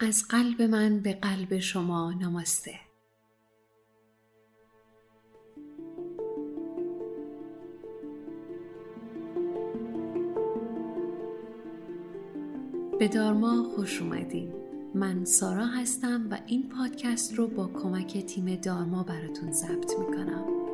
از قلب من به قلب شما نماسته. به دارما خوش اومدین. من سارا هستم و این پادکست رو با کمک تیم دارما براتون ضبط می‌کنم.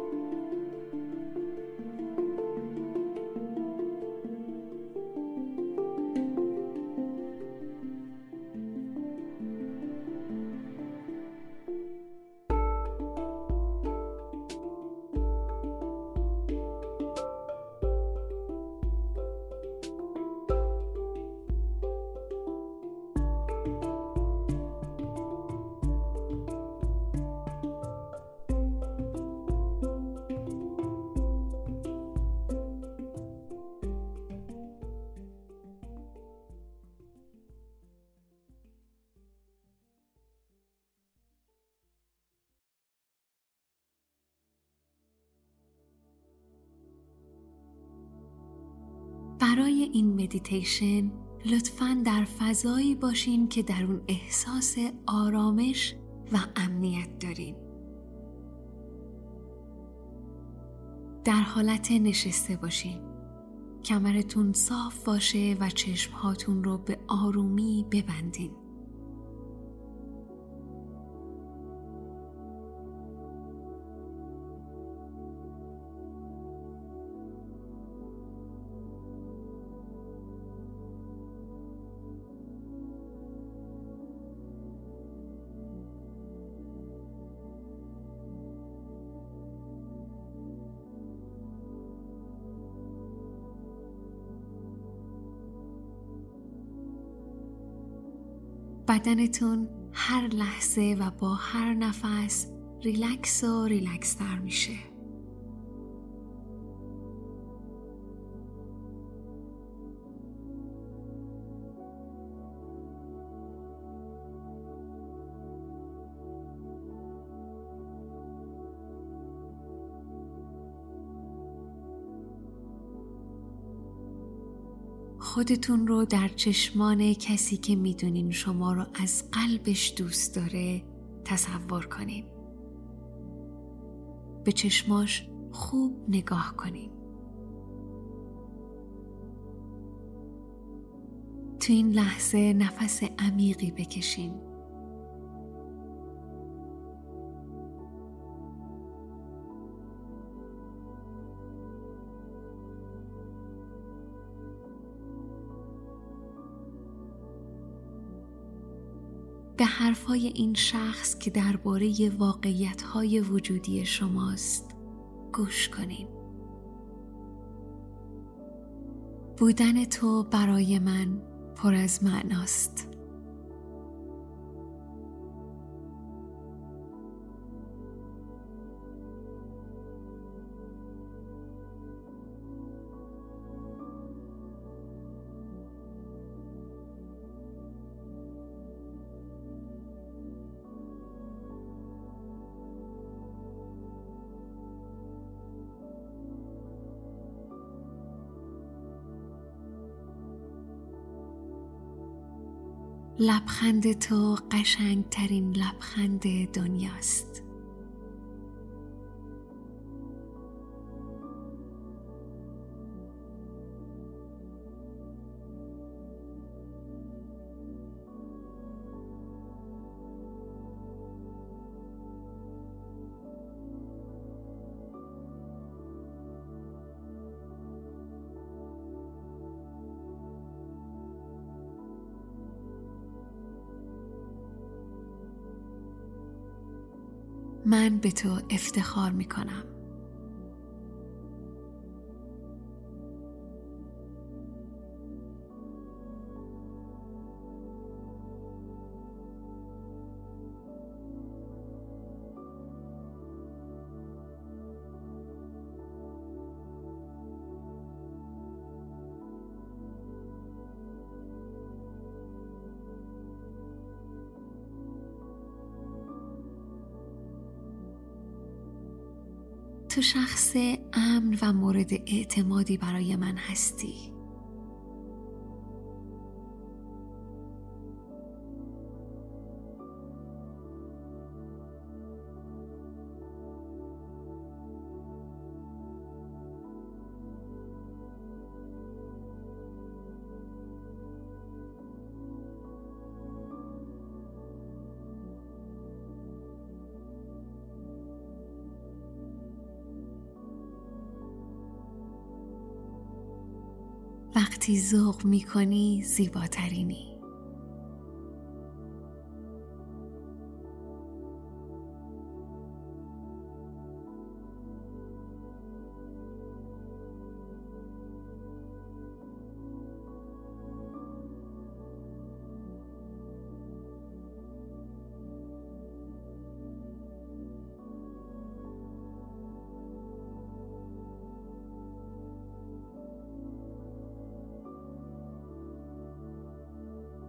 برای این مدیتیشن لطفا در فضایی باشین که در اون احساس آرامش و امنیت دارین. در حالت نشسته باشین. کمرتون صاف باشه و چشمهاتون رو به آرومی ببندین. بدنتون هر لحظه و با هر نفس ریلکس و ریلکس تر میشه. خودتون رو در چشمان کسی که می‌دونین شما رو از قلبش دوست داره تصور کنین. به چشماش خوب نگاه کنین. تو این لحظه نفس عمیقی بکشین. به حرفهای این شخص که درباره واقعیتهای وجودی شماست گوش کنین. بودن تو برای من پر از معناست. لبخند تو قشنگترین لبخند دنیاست. من به تو افتخار می کنم. تو شخص امن و مورد اعتمادی برای من هستی. وقتی ذوق می‌کنی زیباترینی.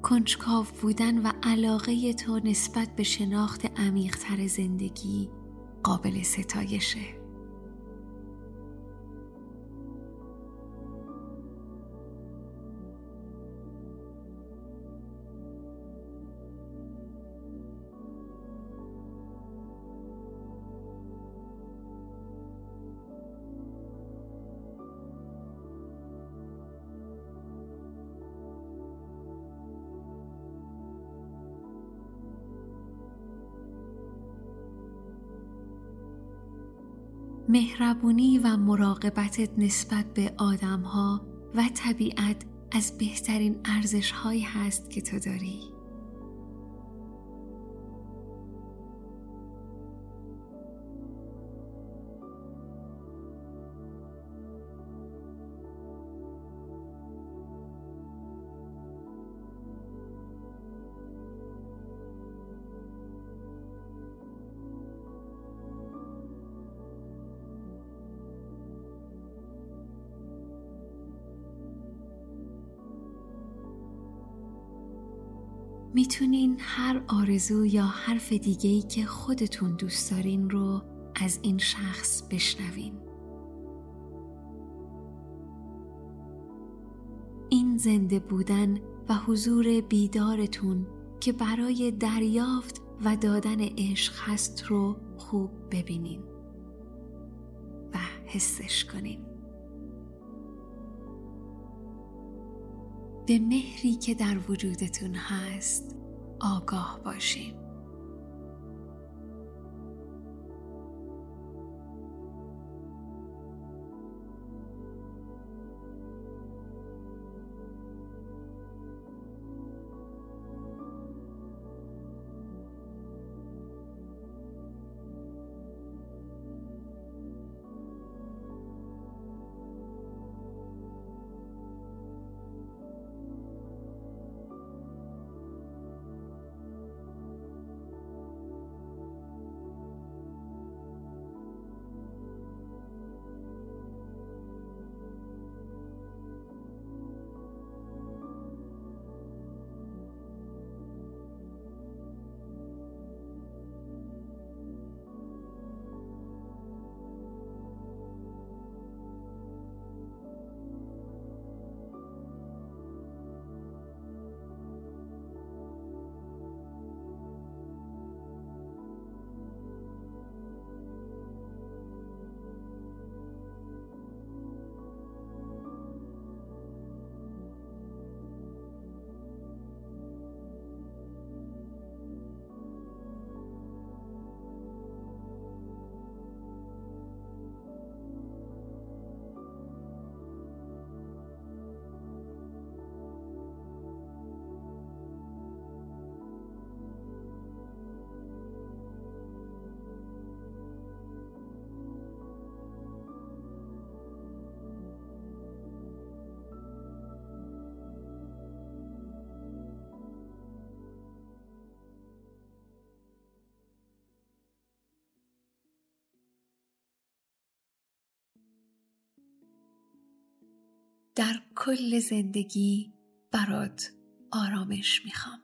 کنجکاو بودن و علاقه تو نسبت به شناخت عمیقتر زندگی قابل ستایشه. مهربونی و مراقبتت نسبت به آدمها و طبیعت از بهترین ارزش هایی هست که تو داری. می‌تونین هر آرزو یا حرف دیگهی که خودتون دوست دارین رو از این شخص بشنوین. این زنده بودن و حضور بیدارتون که برای دریافت و دادن عشق هست رو خوب ببینین و حسش کنین. به مهری که در وجودتون هست آگاه باشین. در کل زندگی برات آرامش می‌خوام.